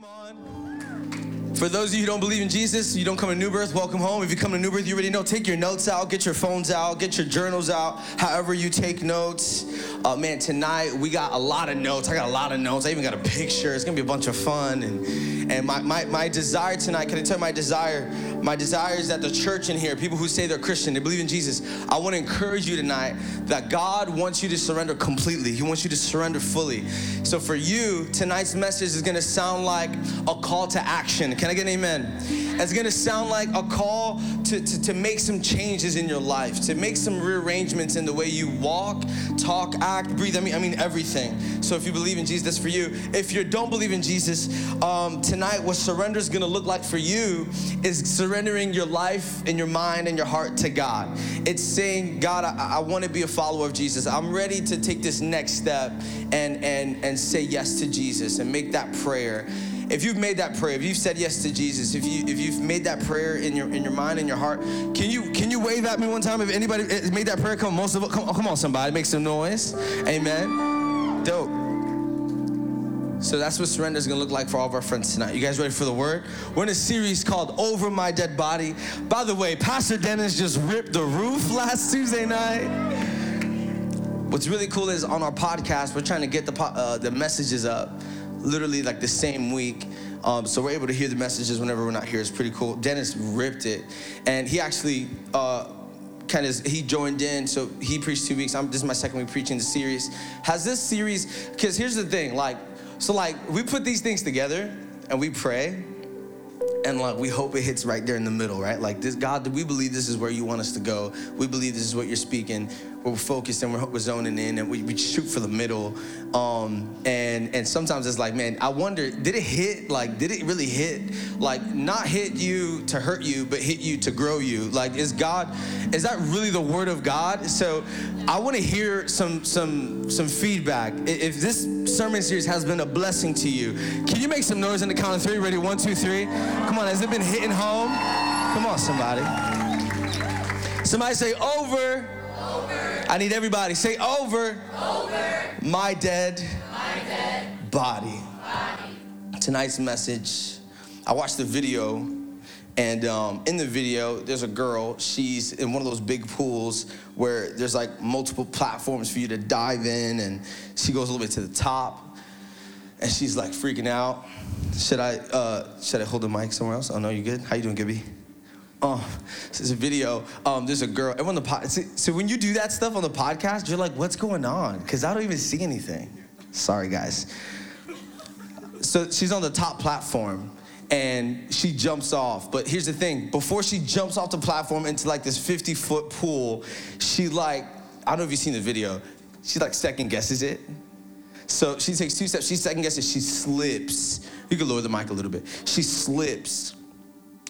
Come on. For those of you who don't believe in Jesus, you don't come to New Birth, welcome home. If you come to New Birth, you already know. Take your notes out, get your phones out, get your journals out, however you take notes. Uh, man, tonight we got a lot of notes. I got a lot of notes. I even got a picture. It's gonna be a bunch of fun. And, and my, my, my desire tonight, can I tell you my desire? My desire is that the church in here, people who say they're Christian, they believe in Jesus, I wanna encourage you tonight that God wants you to surrender completely. He wants you to surrender fully. So for you, tonight's message is gonna sound like a call to action. Can I get an amen? It's gonna sound like a call to, to, to make some changes in your life, to make some rearrangements in the way you walk, talk, act, breathe. I mean, I mean everything. So if you believe in Jesus, that's for you. If you don't believe in Jesus, um, tonight what surrender is gonna look like for you is surrendering your life and your mind and your heart to God. It's saying, God, I, I want to be a follower of Jesus. I'm ready to take this next step and and and say yes to Jesus and make that prayer if you've made that prayer, if you've said yes to Jesus, if you if you've made that prayer in your in your mind and your heart, can you can you wave at me one time? If anybody made that prayer, come most of come, come on, somebody, make some noise. Amen. Dope. So that's what surrender is gonna look like for all of our friends tonight. You guys ready for the word? We're in a series called Over My Dead Body. By the way, Pastor Dennis just ripped the roof last Tuesday night. What's really cool is on our podcast, we're trying to get the uh, the messages up literally like the same week. Um, so we're able to hear the messages whenever we're not here. It's pretty cool. Dennis ripped it, and he actually uh, kind of he joined in. So he preached two weeks. I'm, this is my second week preaching the series. Has this series? Because here's the thing, like, so like we put these things together and we pray, and like we hope it hits right there in the middle, right? Like this, God, we believe this is where you want us to go. We believe this is what you're speaking we're focused and we're, we're zoning in and we, we shoot for the middle. Um, and and sometimes it's like, man, I wonder, did it hit? Like, did it really hit? Like, not hit you to hurt you, but hit you to grow you. Like, is God, is that really the word of God? So I want to hear some some some feedback. If this sermon series has been a blessing to you, can you make some noise in the count of three? Ready? One, two, three. Come on, has it been hitting home? Come on, somebody. Somebody say over. I need everybody say over. Over. My dead. My dead. Body. Body. Tonight's message. I watched the video, and um, in the video, there's a girl. She's in one of those big pools where there's like multiple platforms for you to dive in, and she goes a little bit to the top, and she's like freaking out. Should I uh, should I hold the mic somewhere else? Oh no, you good? How you doing, Gibby? Oh, this is a video. Um, there's a girl. Everyone on the. So, so when you do that stuff on the podcast, you're like, "What's going on?" Because I don't even see anything. Sorry, guys. So she's on the top platform, and she jumps off. But here's the thing: before she jumps off the platform into like this 50 foot pool, she like I don't know if you've seen the video. She like second guesses it. So she takes two steps. She second guesses. She slips. You can lower the mic a little bit. She slips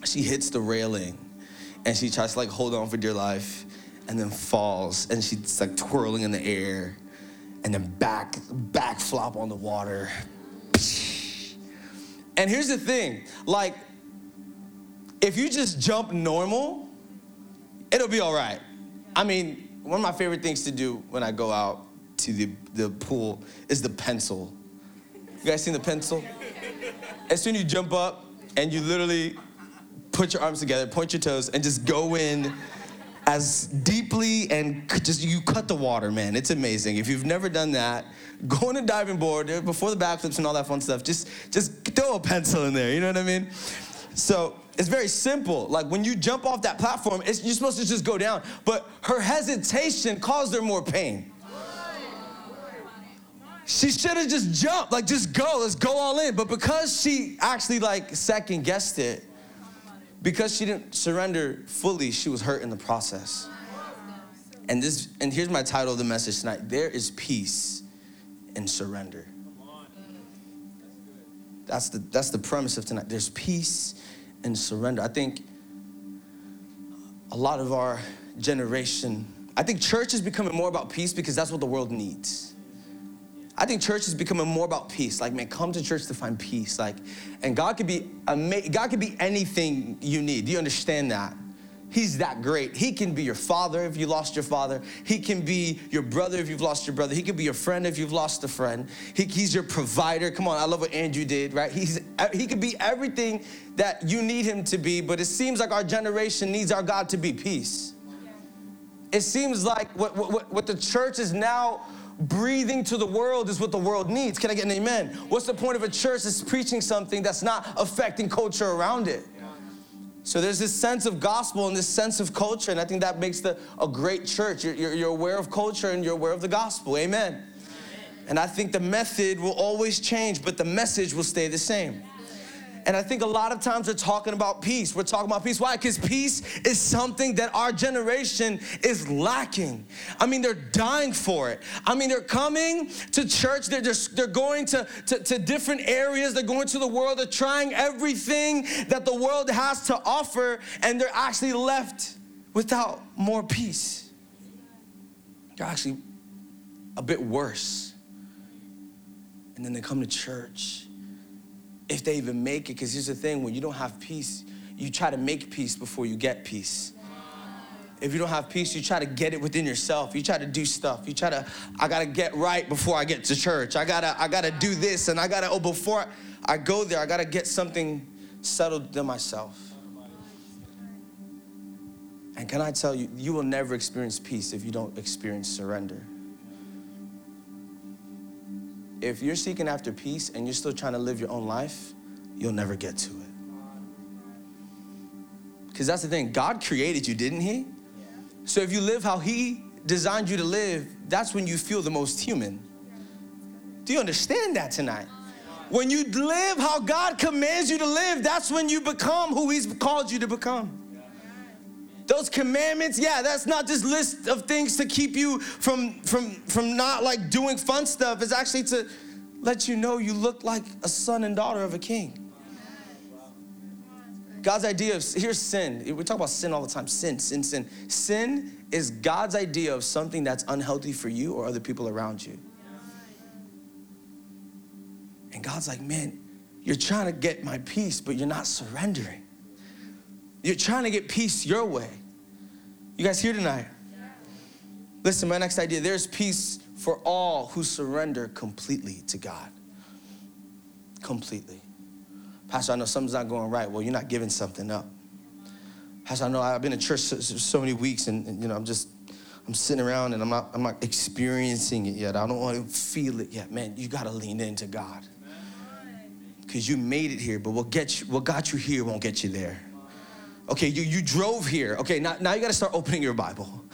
she hits the railing and she tries to like hold on for dear life and then falls and she's like twirling in the air and then back back flop on the water. And here's the thing like if you just jump normal it'll be all right. I mean one of my favorite things to do when i go out to the, the pool is the pencil. You guys seen the pencil? As soon as you jump up and you literally put your arms together, point your toes, and just go in as deeply and just you cut the water, man. It's amazing. If you've never done that, go on a diving board uh, before the backflips and all that fun stuff. Just just throw a pencil in there. You know what I mean? So it's very simple. Like when you jump off that platform, you're supposed to just go down. But her hesitation caused her more pain. She should have just jumped, like just go, let's go all in. But because she actually like second guessed it, because she didn't surrender fully, she was hurt in the process. And this and here's my title of the message tonight. There is peace in surrender. That's the that's the premise of tonight. There's peace in surrender. I think a lot of our generation, I think church is becoming more about peace because that's what the world needs. I think church is becoming more about peace. Like, man, come to church to find peace. Like, and God could be ama- God could be anything you need. Do you understand that? He's that great. He can be your father if you lost your father. He can be your brother if you've lost your brother. He can be your friend if you've lost a friend. He, he's your provider. Come on, I love what Andrew did, right? He's, he could be everything that you need him to be, but it seems like our generation needs our God to be peace. It seems like what, what, what the church is now breathing to the world is what the world needs. Can I get an amen? What's the point of a church that's preaching something that's not affecting culture around it? So there's this sense of gospel and this sense of culture, and I think that makes the, a great church. You're, you're, you're aware of culture and you're aware of the gospel. Amen. Amen. And I think the method will always change, but the message will stay the same. And I think a lot of times we're talking about peace. We're talking about peace. Why? Because peace is something that our generation is lacking. I mean, they're dying for it. I mean, they're coming to church, they're just, they're going to, to, to different areas, they're going to the world, they're trying everything that the world has to offer, and they're actually left without more peace. They're actually a bit worse. And then they come to church if they even make it. Because here's the thing when you don't have peace, you try to make peace before you get peace. If you don't have peace, you try to get it within yourself. You try to do stuff. You try to, I gotta get right before I get to church. I gotta, I gotta do this and I gotta, oh, before I go there, I gotta get something settled in myself. And can I tell you, you will never experience peace if you don't experience surrender if you're seeking after peace and you're still trying to live your own life, you'll never get to it. Because that's the thing, God created you, didn't He? So if you live how He designed you to live, that's when you feel the most human. Do you understand that tonight? When you live how God commands you to live, that's when you become who He's called you to become. Those commandments, yeah, that's not just list of things to keep you from from from not like doing fun stuff. It's actually to let you know you look like a son and daughter of a king. God's idea of here's sin. We talk about sin all the time. Sin, sin, sin. Sin is God's idea of something that's unhealthy for you or other people around you. And God's like, man, you're trying to get my peace, but you're not surrendering. You're trying to get peace your way. You guys here tonight? Listen, my next idea there's peace for all who surrender completely to God. Completely. Pastor, I know something's not going right. Well, you're not giving something up. Pastor, I know I've been in church so, so many weeks and, and, you know, I'm just, I'm sitting around and I'm not, I'm not experiencing it yet. I don't want to feel it yet. Man, you got to lean into God. Because you made it here, but what, get you, what got you here won't get you there. Okay, you, you drove here. Okay, now, now you gotta start opening your Bible.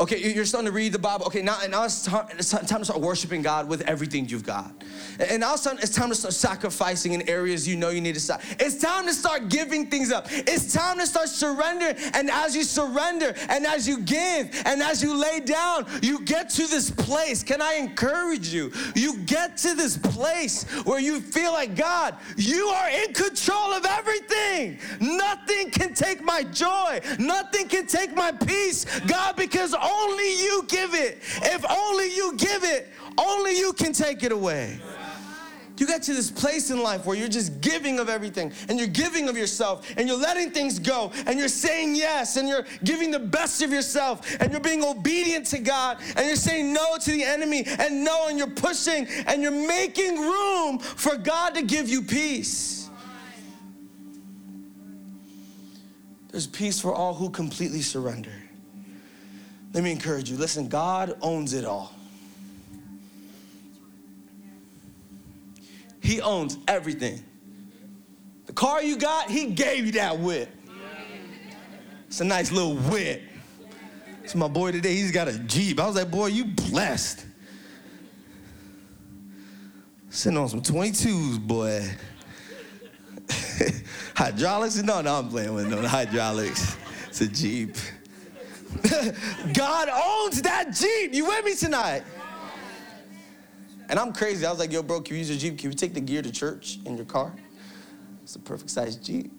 Okay, you're starting to read the Bible. Okay, now, now it's, time, it's time to start worshiping God with everything you've got. And now it's time, to start sacrificing in areas you know you need to stop. It's time to start giving things up. It's time to start surrendering. And as you surrender and as you give and as you lay down, you get to this place. Can I encourage you? You get to this place where you feel like, God, you are in control of everything. Nothing can take my joy, nothing can take my peace, God, because only you give it. If only you give it, only you can take it away. You get to this place in life where you're just giving of everything and you're giving of yourself and you're letting things go and you're saying yes and you're giving the best of yourself and you're being obedient to God and you're saying no to the enemy and no and you're pushing and you're making room for God to give you peace. There's peace for all who completely surrender. Let me encourage you listen, God owns it all. He owns everything. The car you got, He gave you that whip. It's a nice little whip. It's my boy today, he's got a Jeep. I was like, boy, you blessed. Sitting on some 22s, boy. hydraulics? No, no, I'm playing with no hydraulics. It's a Jeep. God owns that Jeep. You with me tonight? And I'm crazy. I was like, yo, bro, can you use your Jeep? Can you take the gear to church in your car? It's a perfect size Jeep.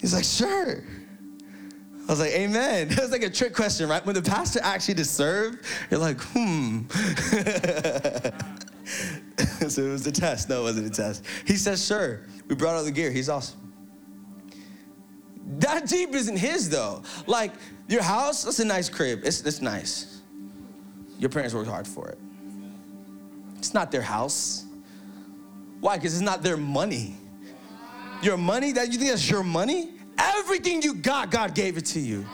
He's like, sure. I was like, amen. That was like a trick question, right? When the pastor actually to serve, you're like, hmm. so it was a test. No, it wasn't a test. He says, sure. We brought out the gear. He's awesome. That Jeep isn't his though. Like your house, that's a nice crib. It's, it's nice. Your parents worked hard for it. It's not their house. Why? Because it's not their money. Your money, that you think that's your money? Everything you got, God gave it to you.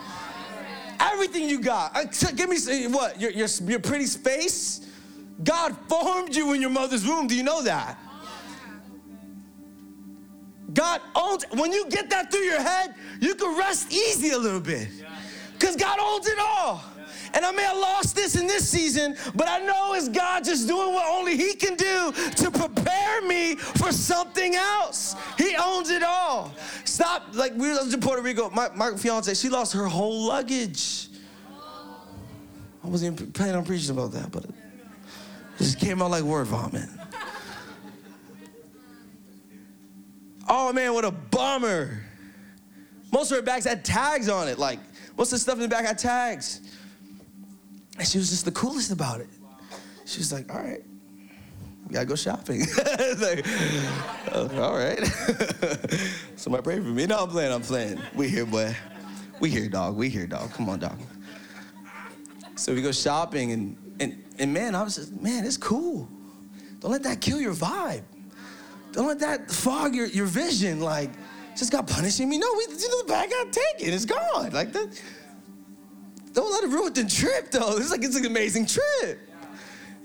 Everything you got. Uh, Give me what? Your, your, your pretty space? God formed you in your mother's womb. Do you know that? God owns, when you get that through your head, you can rest easy a little bit. Because God owns it all. And I may have lost this in this season, but I know it's God just doing what only He can do to prepare me for something else. He owns it all. Stop, like we was in Puerto Rico, my, my fiance, she lost her whole luggage. I wasn't even planning on preaching about that, but it just came out like word vomit. Oh man, what a bummer. Most of her bags had tags on it. Like, of the stuff in the back had tags. And she was just the coolest about it. She was like, all right, we gotta go shopping. like, oh, all right. Somebody pray for me. No, I'm playing, I'm playing. We here, boy. We here, dog. We here, dog. Come on, dog. So we go shopping, and, and, and man, I was just, man, it's cool. Don't let that kill your vibe. Don't let that fog your, your vision. Like, just got punishing me. No, we, you know, the bag got taken. It's gone. Like that. Don't let it ruin the trip, though. It's like it's an amazing trip.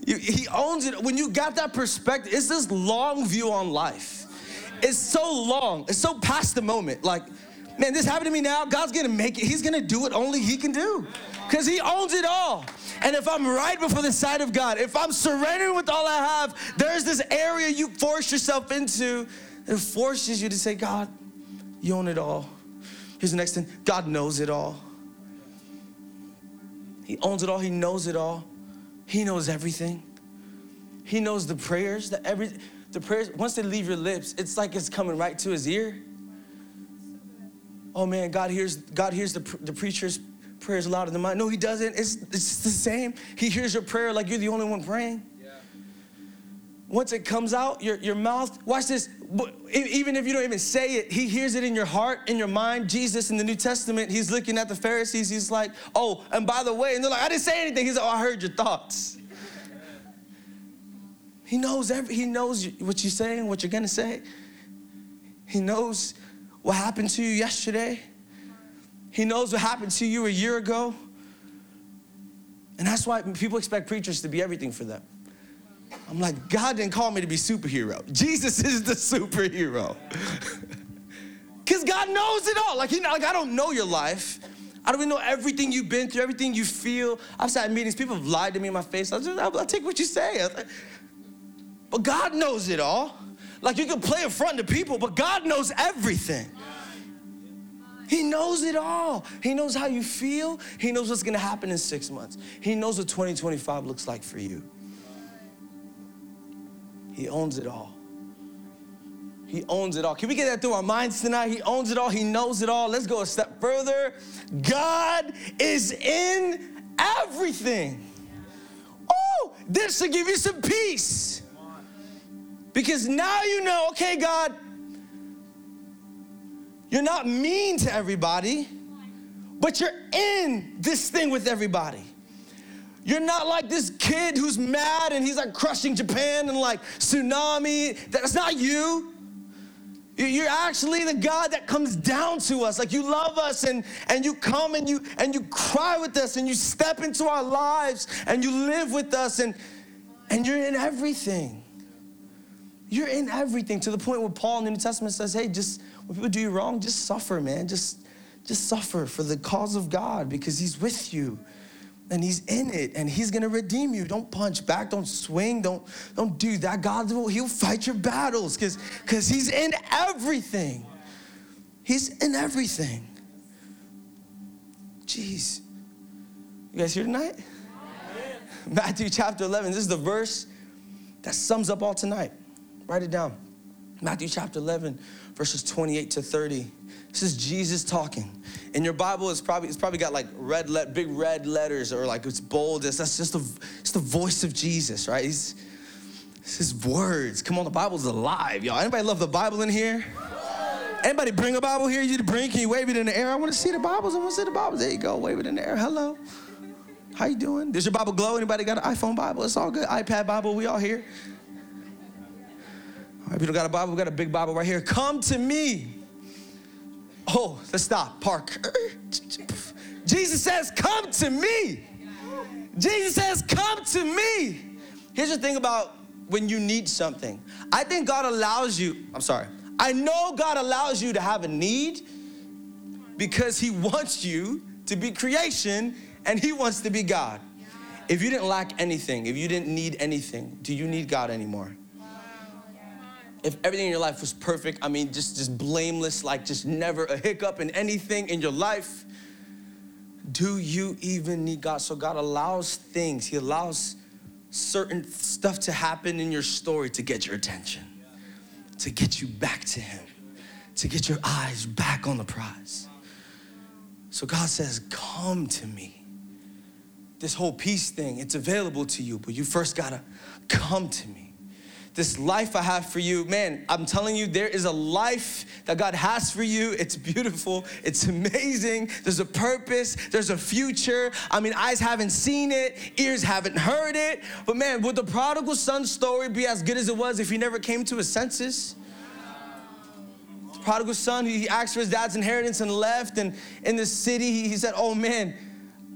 You, he owns it. When you got that perspective, it's this long view on life. It's so long. It's so past the moment. Like, man, this happened to me now. God's gonna make it. He's gonna do what only He can do, because He owns it all. And if I'm right before the sight of God, if I'm surrendering with all I have, there's this area you force yourself into that forces you to say, God, you own it all. Here's the next thing God knows it all. He owns it all, He knows it all. He knows everything. He knows the prayers that every the prayers once they leave your lips, it's like it's coming right to his ear. Oh man, God hears God hears the, the preacher's prayers louder than mine. No, he doesn't. It's it's the same. He hears your prayer like you're the only one praying. Yeah. Once it comes out, your, your mouth, watch this, even if you don't even say it, he hears it in your heart, in your mind. Jesus in the New Testament, he's looking at the Pharisees, he's like, oh, and by the way, and they're like, I didn't say anything. He's like, oh, I heard your thoughts. He knows every, he knows what you're saying, what you're gonna say. He knows what happened to you yesterday. He knows what happened to you a year ago. And that's why people expect preachers to be everything for them. I'm like, God didn't call me to be superhero. Jesus is the superhero. Because God knows it all. Like, he, like, I don't know your life. I don't even know everything you've been through, everything you feel. I've sat in meetings, people have lied to me in my face. I just, I'll, I'll take what you say. But God knows it all. Like, you can play in front of people, but God knows everything. He knows it all. He knows how you feel. He knows what's gonna happen in six months. He knows what 2025 looks like for you. He owns it all. He owns it all. Can we get that through our minds tonight? He owns it all. He knows it all. Let's go a step further. God is in everything. Oh, this should give you some peace. Because now you know, okay, God, you're not mean to everybody, but you're in this thing with everybody. You're not like this kid who's mad and he's like crushing Japan and like tsunami. That's not you. You- You're actually the God that comes down to us. Like you love us and, and you come and you and you cry with us and you step into our lives and you live with us and and you're in everything. You're in everything to the point where Paul in the New Testament says, hey, just when people do you wrong, just suffer, man. Just just suffer for the cause of God because he's with you and he's in it and he's gonna redeem you. Don't punch back don't swing don't don't do that. God will he'll fight your battles because because he's in everything. He's in everything. Jeez. You guys here tonight? Matthew chapter 11 this is the verse that sums up all tonight write it down matthew chapter 11 verses 28 to 30 this is jesus talking in your bible it's probably it's probably got like red let big red letters or like it's bold it's, that's just the it's the voice of jesus right he's it's his words come on the bible's alive y'all anybody love the bible in here Anybody bring a Bible here? You bring? Can you wave it in the air? I want to see the Bibles. I want to see the Bibles. There you go. Wave it in the air. Hello. How you doing? Does your Bible glow? Anybody got an iPhone Bible? It's all good. iPad Bible. We all here. All right, people got a Bible. We got a big Bible right here. Come to me. Oh, let's stop. Park. Jesus says, "Come to me." Jesus says, "Come to me." Here's the thing about when you need something. I think God allows you. I'm sorry. I know God allows you to have a need because He wants you to be creation and He wants to be God. If you didn't lack anything, if you didn't need anything, do you need God anymore? If everything in your life was perfect, I mean, just, just blameless, like just never a hiccup in anything in your life, do you even need God? So God allows things, He allows certain stuff to happen in your story to get your attention, to get you back to Him, to get your eyes back on the prize. So God says, Come to me. This whole peace thing, it's available to you, but you first gotta come to me this life I have for you, man, I'm telling you, there is a life that God has for you. It's beautiful, it's amazing. There's a purpose, there's a future. I mean, eyes haven't seen it, ears haven't heard it. But man, would the prodigal son story be as good as it was if he never came to his senses? The prodigal son, he asked for his dad's inheritance and left. And in the city, he said, Oh man,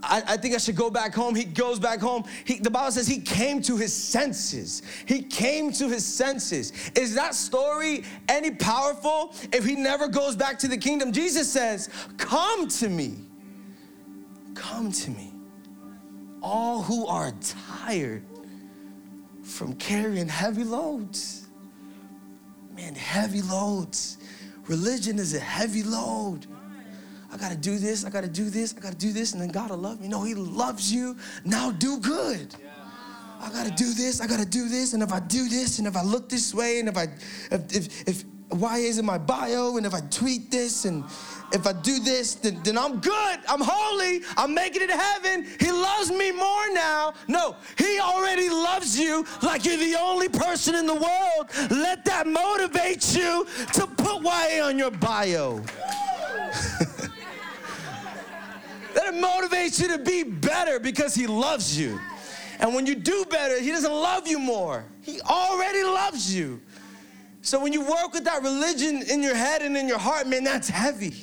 I, I, think I should go back home. He goes back home. He, the Bible says he came to his senses. He came to his senses. Is that story any powerful if he never goes back to the kingdom? Jesus says, Come to me. Come to me. All who are tired from carrying heavy loads. Man, heavy loads. Religion is a heavy load. I gotta do this, I gotta do this, I gotta do this, and then God will love me. No, He loves you. Now do good. I gotta do this, I gotta do this, and if I do this, and if I look this way, and if I, if, if, if YA is in my bio, and if I tweet this, and if I do this, then, then I'm good. I'm holy. I'm making it to heaven. He loves me more now. No, He already loves you like you're the only person in the world. Let that motivate you to put YA on your bio. That it motivates you to be better because He loves you. And when you do better, He doesn't love you more. He already loves you. So when you work with that religion in your head and in your heart, man, that's heavy.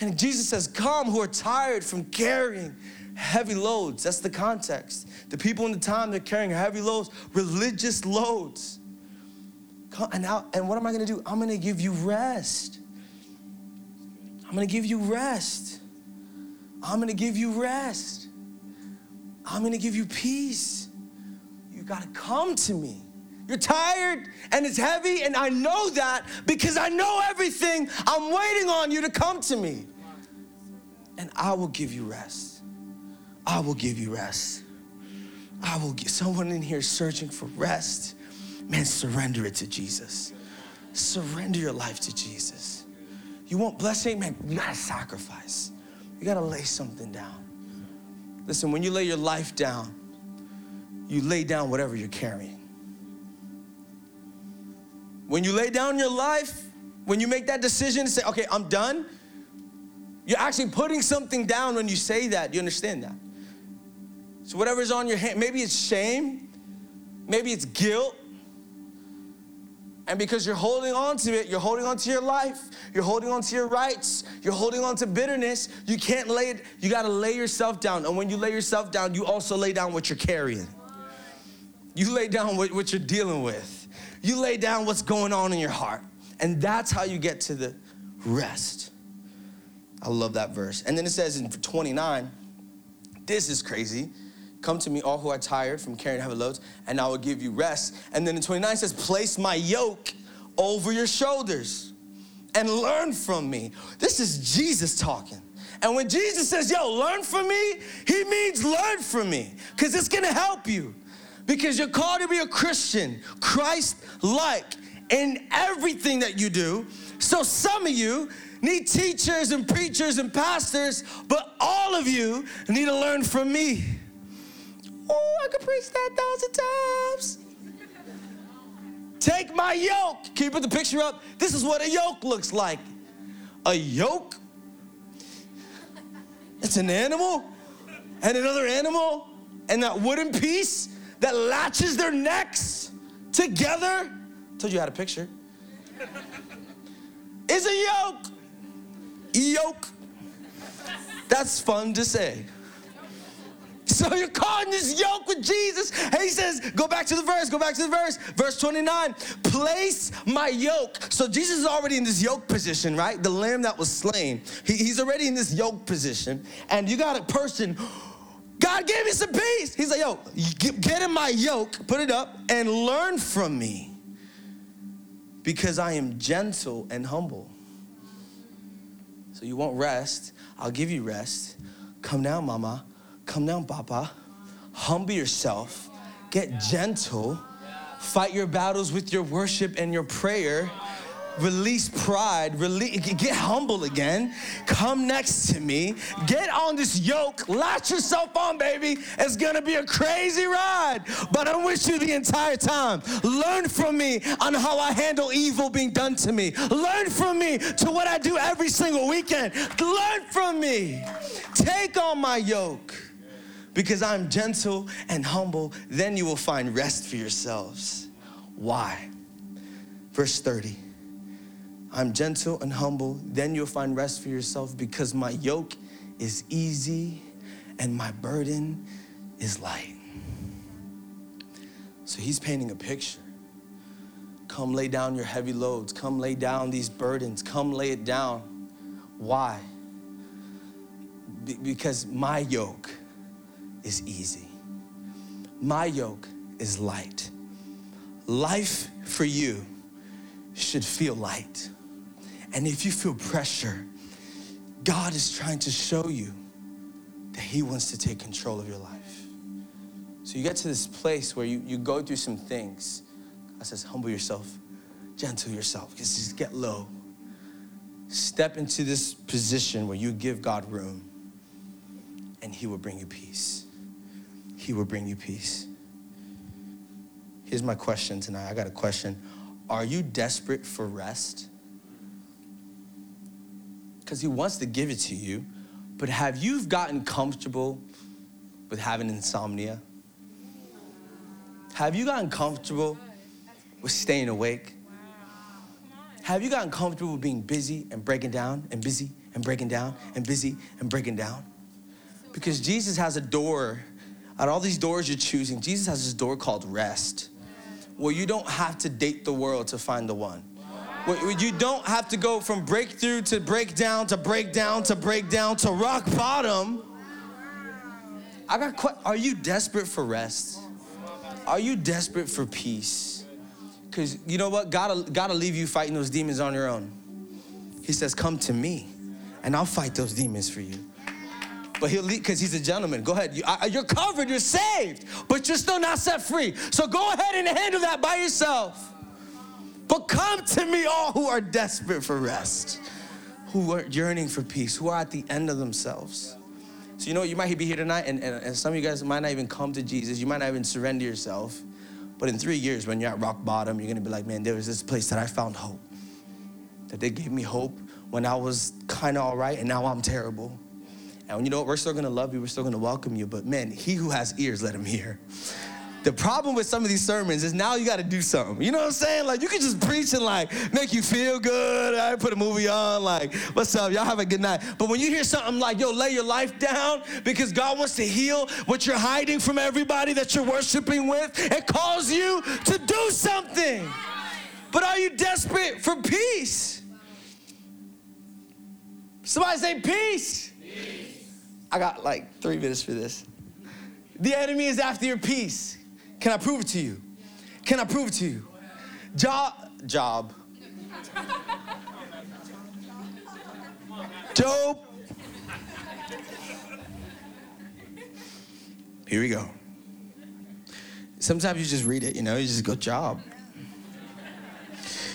And Jesus says, Come who are tired from carrying heavy loads. That's the context. The people in the time, they're carrying heavy loads, religious loads. Come, and, now, and what am I gonna do? I'm gonna give you rest. I'm gonna give you rest. I'm gonna give you rest. I'm gonna give you peace. You gotta come to me. You're tired and it's heavy, and I know that because I know everything. I'm waiting on you to come to me. And I will give you rest. I will give you rest. I will get someone in here searching for rest. Man, surrender it to Jesus. Surrender your life to Jesus. You want blessing? Man, you gotta sacrifice. You got to lay something down. Listen, when you lay your life down, you lay down whatever you're carrying. When you lay down your life, when you make that decision to say, okay, I'm done, you're actually putting something down when you say that. You understand that? So, whatever's on your hand, maybe it's shame, maybe it's guilt, and because you're holding on to it, you're holding on to your life, you're holding on to your rights, you're holding on to bitterness, you can't lay it, you gotta lay yourself down. And when you lay yourself down, you also lay down what you're carrying. You lay down what, what you're dealing with. You lay down what's going on in your heart. And that's how you get to the rest. I love that verse. And then it says in 29, this is crazy. Come to me, all who are tired from carrying heavy loads, and I will give you rest. And then in 29 says, Place my yoke over your shoulders and learn from me. This is Jesus talking. And when Jesus says, Yo, learn from me, he means learn from me, because it's gonna help you. Because you're called to be a Christian, Christ like in everything that you do. So some of you need teachers and preachers and pastors, but all of you need to learn from me. Oh, I could preach that thousand times. Take my yoke. Can you put the picture up? This is what a yoke looks like. A yoke? It's an animal and another animal and that wooden piece that latches their necks together. Told you I had a picture. Is a yoke. Yoke. That's fun to say. So you're caught in this yoke with Jesus. And he says, go back to the verse, go back to the verse. Verse 29, place my yoke. So Jesus is already in this yoke position, right? The lamb that was slain. He, he's already in this yoke position. And you got a person, God gave me some peace. He's like, yo, get, get in my yoke, put it up, and learn from me. Because I am gentle and humble. So you won't rest. I'll give you rest. Come now, mama. Come down, papa. Humble yourself. Get gentle. Fight your battles with your worship and your prayer. Release pride, release, get humble again. Come next to me. Get on this yoke. Latch yourself on, baby. It's gonna be a crazy ride, but I'm with you the entire time. Learn from me on how I handle evil being done to me. Learn from me to what I do every single weekend. Learn from me. Take on my yoke because I'm gentle and humble. Then you will find rest for yourselves. Why? Verse 30. I'm gentle and humble, then you'll find rest for yourself because my yoke is easy and my burden is light. So he's painting a picture. Come lay down your heavy loads. Come lay down these burdens. Come lay it down. Why? Be- because my yoke is easy. My yoke is light. Life for you should feel light. And if you feel pressure, God is trying to show you that He wants to take control of your life. So you get to this place where you, you go through some things. God says, humble yourself, gentle yourself, just get low. Step into this position where you give God room, and He will bring you peace. He will bring you peace. Here's my question tonight. I got a question. Are you desperate for rest? because he wants to give it to you. But have you gotten comfortable with having insomnia? Have you gotten comfortable with staying awake? Have you gotten comfortable with being busy and breaking down and busy and breaking down and busy and breaking down? Because Jesus has a door, out all these doors you're choosing, Jesus has this door called rest, where you don't have to date the world to find the one. You don't have to go from breakthrough to breakdown to breakdown to breakdown to rock bottom. I got. Are you desperate for rest? Are you desperate for peace? Because you know what? God, gotta leave you fighting those demons on your own. He says, "Come to me, and I'll fight those demons for you." But he'll leave because he's a gentleman. Go ahead. You, are covered. You're saved, but you're still not set free. So go ahead and handle that by yourself. But come to me, all who are desperate for rest, who are yearning for peace, who are at the end of themselves. So, you know, you might be here tonight, and, and, and some of you guys might not even come to Jesus. You might not even surrender yourself. But in three years, when you're at rock bottom, you're gonna be like, man, there was this place that I found hope. That they gave me hope when I was kind of all right, and now I'm terrible. And you know what? We're still gonna love you, we're still gonna welcome you, but man, he who has ears, let him hear. The problem with some of these sermons is now you got to do something. You know what I'm saying? Like you can just preach and like make you feel good. I put a movie on, like, what's up? Y'all have a good night. But when you hear something like, yo, lay your life down because God wants to heal what you're hiding from everybody that you're worshiping with, it calls you to do something. But are you desperate for peace? Somebody say peace. I got like three minutes for this. The enemy is after your peace. Can I prove it to you? Can I prove it to you? Job, job. Job. Here we go. Sometimes you just read it, you know, you just go job.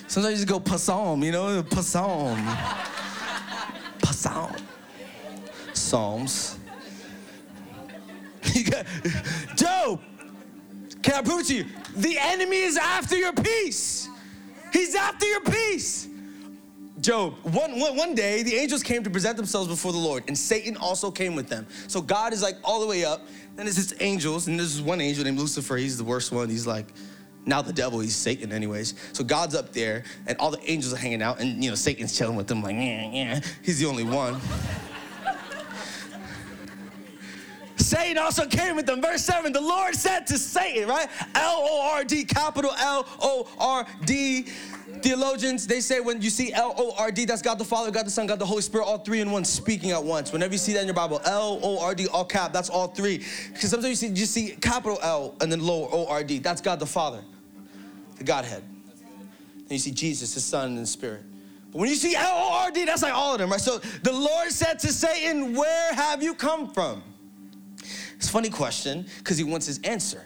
Sometimes you just go psalm, you know, psalm. Psalm. Psalms. Job. Can I prove to you? The enemy is after your peace. He's after your peace. Job, one, one, one day the angels came to present themselves before the Lord, and Satan also came with them. So God is like all the way up. Then there's this angels, and there's one angel named Lucifer. He's the worst one. He's like, now the devil, he's Satan, anyways. So God's up there, and all the angels are hanging out, and you know, Satan's chilling with them, like, yeah, yeah. He's the only one. Satan also came with them. Verse 7 the Lord said to Satan, right? L O R D, capital L O R D. Theologians, they say when you see L O R D, that's God the Father, God the Son, God the Holy Spirit, all three in one speaking at once. Whenever you see that in your Bible, L O R D, all cap, that's all three. Because sometimes you see, you see capital L and then lower O R D, that's God the Father, the Godhead. And you see Jesus, his Son, and the Spirit. But when you see L O R D, that's like all of them, right? So the Lord said to Satan, Where have you come from? It's a funny question because he wants his answer.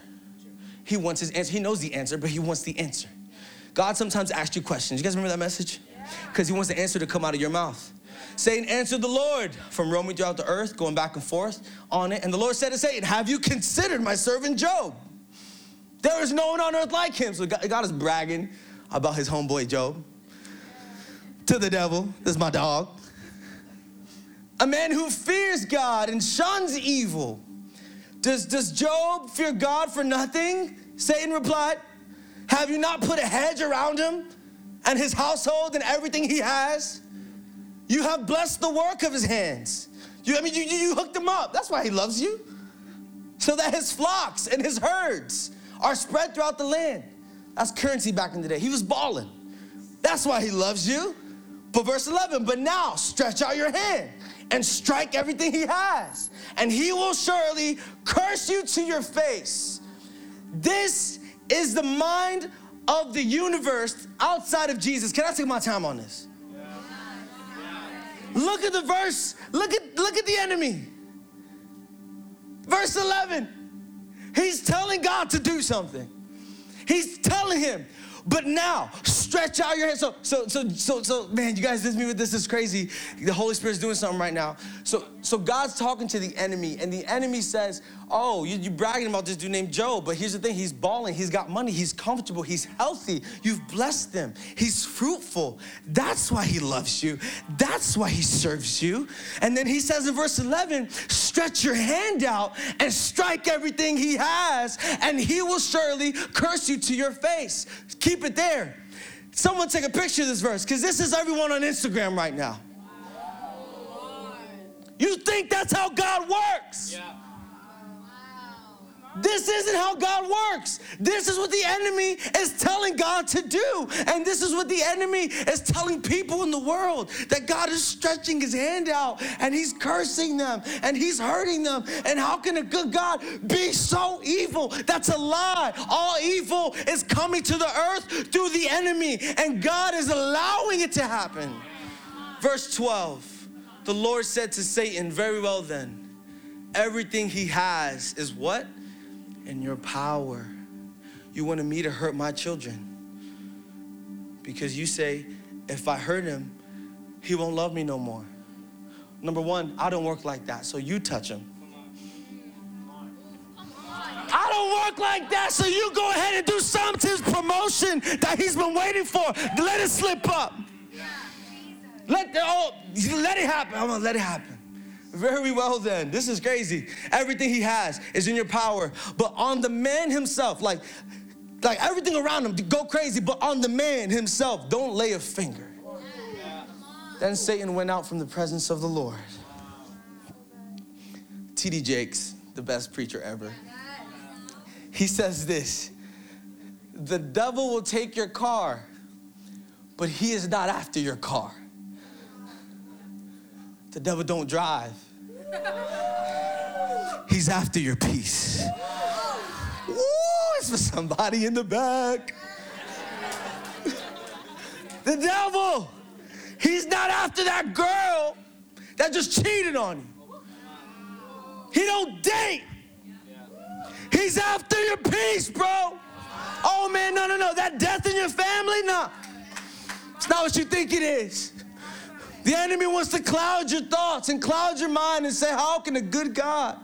He wants his answer. He knows the answer, but he wants the answer. God sometimes asks you questions. You guys remember that message? Because he wants the answer to come out of your mouth. Satan answered the Lord from roaming throughout the earth, going back and forth on it. And the Lord said to Satan, Have you considered my servant Job? There is no one on earth like him. So God is bragging about his homeboy Job to the devil. This is my dog. A man who fears God and shuns evil does, does Job fear God for nothing? Satan replied, Have you not put a hedge around him and his household and everything he has? You have blessed the work of his hands. You, I mean, you, you hooked him up. That's why he loves you. So that his flocks and his herds are spread throughout the land. That's currency back in the day. He was balling. That's why he loves you. But verse 11, but now stretch out your hand and strike everything he has, and he will surely curse you to your face. This is the mind of the universe outside of Jesus. Can I take my time on this? Look at the verse. Look at look at the enemy. Verse 11. He's telling God to do something. He's telling him, but now, stretch out your hand. So, so, so, so, so, man, you guys, this me with this is crazy. The Holy Spirit's doing something right now. So, so God's talking to the enemy, and the enemy says, "Oh, you, you bragging about this dude named Job, but here's the thing: he's balling, he's got money, he's comfortable, he's healthy. You've blessed him. He's fruitful. That's why he loves you. That's why he serves you." And then he says in verse 11, "Stretch your hand out and strike everything he has, and he will surely curse you to your face." Keep keep it there. Someone take a picture of this verse because this is everyone on Instagram right now. You think that's how God works? Yeah. This isn't how God works. This is what the enemy is telling God to do. And this is what the enemy is telling people in the world that God is stretching his hand out and he's cursing them and he's hurting them. And how can a good God be so evil? That's a lie. All evil is coming to the earth through the enemy, and God is allowing it to happen. Verse 12 The Lord said to Satan, Very well then, everything he has is what? And your power. You wanted me to hurt my children because you say, if I hurt him, he won't love me no more. Number one, I don't work like that, so you touch him. I don't work like that, so you go ahead and do something to his promotion that he's been waiting for. Let it slip up. Let, the oh, let it happen. I'm gonna let it happen. Very well, then. This is crazy. Everything he has is in your power. But on the man himself, like, like everything around him, go crazy, but on the man himself, don't lay a finger. Then Satan went out from the presence of the Lord. T.D. Jakes, the best preacher ever, he says this The devil will take your car, but he is not after your car. The devil don't drive. He's after your peace. Ooh, it's for somebody in the back. the devil, he's not after that girl that just cheated on you. He don't date. He's after your peace, bro. Oh man, no, no, no. That death in your family, no. It's not what you think it is. The enemy wants to cloud your thoughts and cloud your mind and say, How can a good God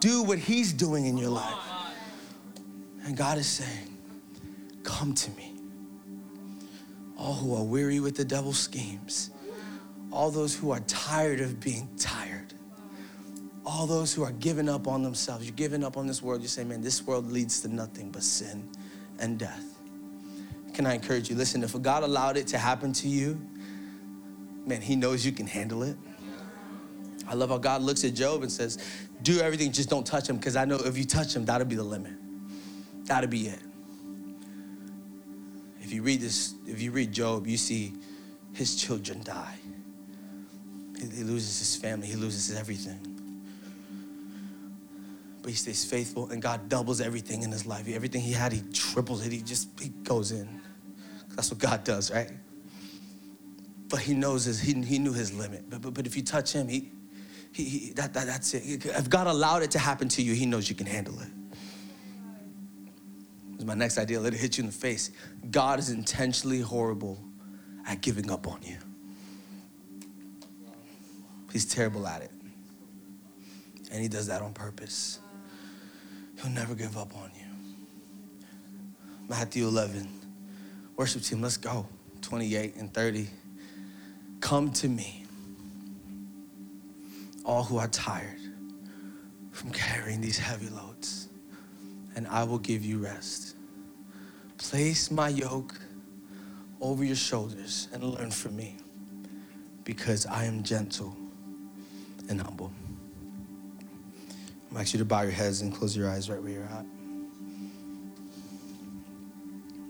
do what He's doing in your life? And God is saying, Come to me. all who are weary with the devil's schemes, all those who are tired of being tired, all those who are giving up on themselves. You're giving up on this world. You say, man, this world leads to nothing but sin and death. Can I encourage you? Listen, if God allowed it to happen to you, man, He knows you can handle it. I love how God looks at Job and says, Do everything, just don't touch him, because I know if you touch him, that'll be the limit. That'll be it. If you read this, if you read Job, you see his children die. He, he loses his family, he loses everything. But he stays faithful, and God doubles everything in his life. Everything he had, he triples it. He just he goes in. That's what God does, right? But he knows his, he, he knew his limit. But, but, but if you touch him, he, he, he that, that, that's it. If God allowed it to happen to you, he knows you can handle it. This my next idea. Let it hit you in the face. God is intentionally horrible at giving up on you. He's terrible at it. And he does that on purpose. He'll never give up on you. Matthew 11. Worship team, let's go. 28 and 30. Come to me, all who are tired from carrying these heavy loads, and I will give you rest. Place my yoke over your shoulders and learn from me, because I am gentle and humble. I'm asking you to bow your heads and close your eyes right where you're at.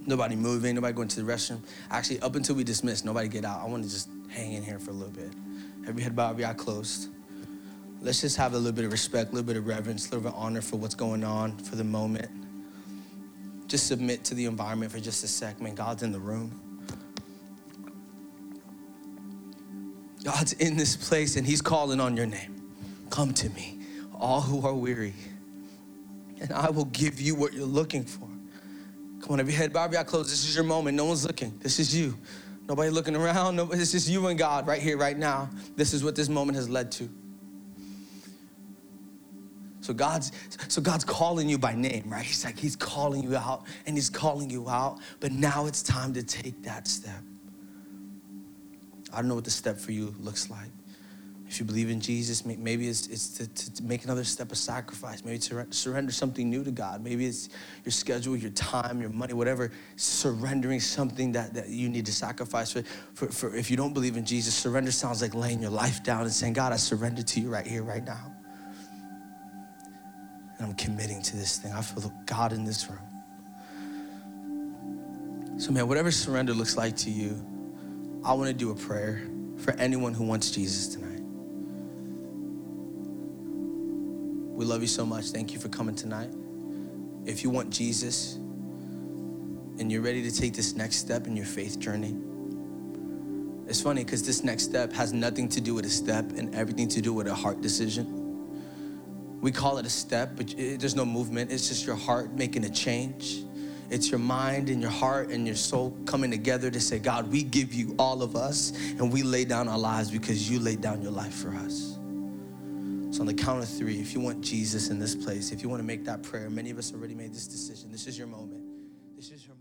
Nobody moving, nobody going to the restroom. Actually, up until we dismiss, nobody get out. I want to just hang in here for a little bit. Every head bowed, every eye closed. Let's just have a little bit of respect, a little bit of reverence, a little bit of honor for what's going on for the moment. Just submit to the environment for just a sec. Man, God's in the room. God's in this place and He's calling on your name. Come to me, all who are weary, and I will give you what you're looking for. Come on, every head bowed, every eye closed. This is your moment. No one's looking. This is you. Nobody looking around. Nobody, this is you and God right here, right now. This is what this moment has led to. So God's so God's calling you by name, right? He's like He's calling you out and He's calling you out. But now it's time to take that step. I don't know what the step for you looks like. If you believe in Jesus, maybe it's, it's to, to, make another step of sacrifice. Maybe to surrender something new to God. Maybe it's your schedule, your time, your money, whatever. Surrendering something that, that you need to sacrifice. For, for, for if you don't believe in Jesus, surrender sounds like laying your life down and saying, God, I surrender to you right here, right now. And I'm committing to this thing. I feel God in this room. So, man, whatever surrender looks like to you, I want to do a prayer for anyone who wants Jesus tonight. We love you so much. Thank you for coming tonight. If you want Jesus and you're ready to take this next step in your faith journey, it's funny because this next step has nothing to do with a step and everything to do with a heart decision. We call it a step, but it, there's no movement. It's just your heart making a change. It's your mind and your heart and your soul coming together to say, God, we give you all of us and we lay down our lives because you laid down your life for us. So, on the count of three, if you want Jesus in this place, if you want to make that prayer, many of us already made this decision. This is your moment. This is your